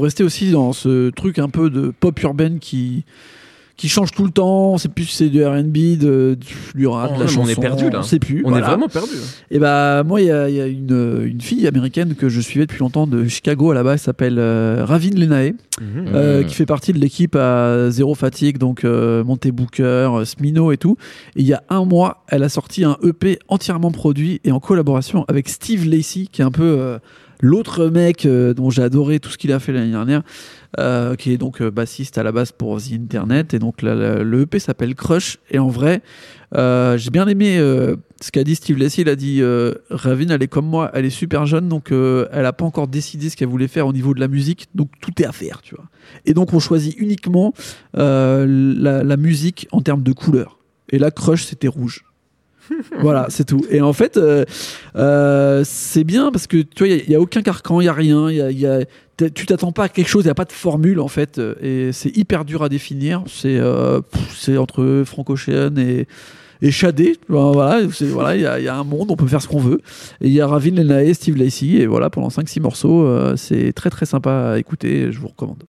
rester aussi dans ce truc un peu de pop urbaine qui qui change tout le temps, sait plus c'est du R&B, de, du rap, Oh, de la chanson, on est perdu, là. on sait plus. On voilà. est vraiment perdu. Et bah moi il y a, il y a une, une fille américaine que je suivais depuis longtemps de Chicago à la base, elle s'appelle euh, Ravin Lenae, euh, Mhm. qui fait partie de l'équipe à Zéro Fatigue, donc euh, Monte Booker, euh, Smino et tout. Et il y a un mois, elle a sorti un EP entièrement produit et en collaboration avec Steve Lacey, qui est un peu euh, l'autre mec euh, dont j'ai adoré tout ce qu'il a fait l'année dernière, euh, qui est donc euh, bassiste à la base pour The Internet. Et donc le EP s'appelle Crush. Et en vrai, j'ai bien aimé ce qu'a dit Steve Lacey. Il a dit euh, Ravin, elle est comme moi, elle est super jeune, donc elle a pas encore décidé ce qu'elle voulait faire au niveau de la musique. Donc tout est à faire, tu vois. Et donc on choisit uniquement la, la musique en termes de couleur. Et là, Crush, c'était rouge. voilà, c'est tout. Et en fait, euh, euh, c'est bien parce que tu vois, il n'y a, aucun carcan, il n'y a rien. y y a- tu t'attends pas à quelque chose, il n'y a pas de formule en fait. Et c'est hyper dur à définir. C'est euh, entre Frank Ocean et, et Shadé. Voilà, il y, a- un monde, on peut faire ce qu'on veut. Et il y a Ravin Lenae, Steve Lacey. Et voilà, pendant 5-6 morceaux, c'est très très sympa à écouter. Je vous recommande.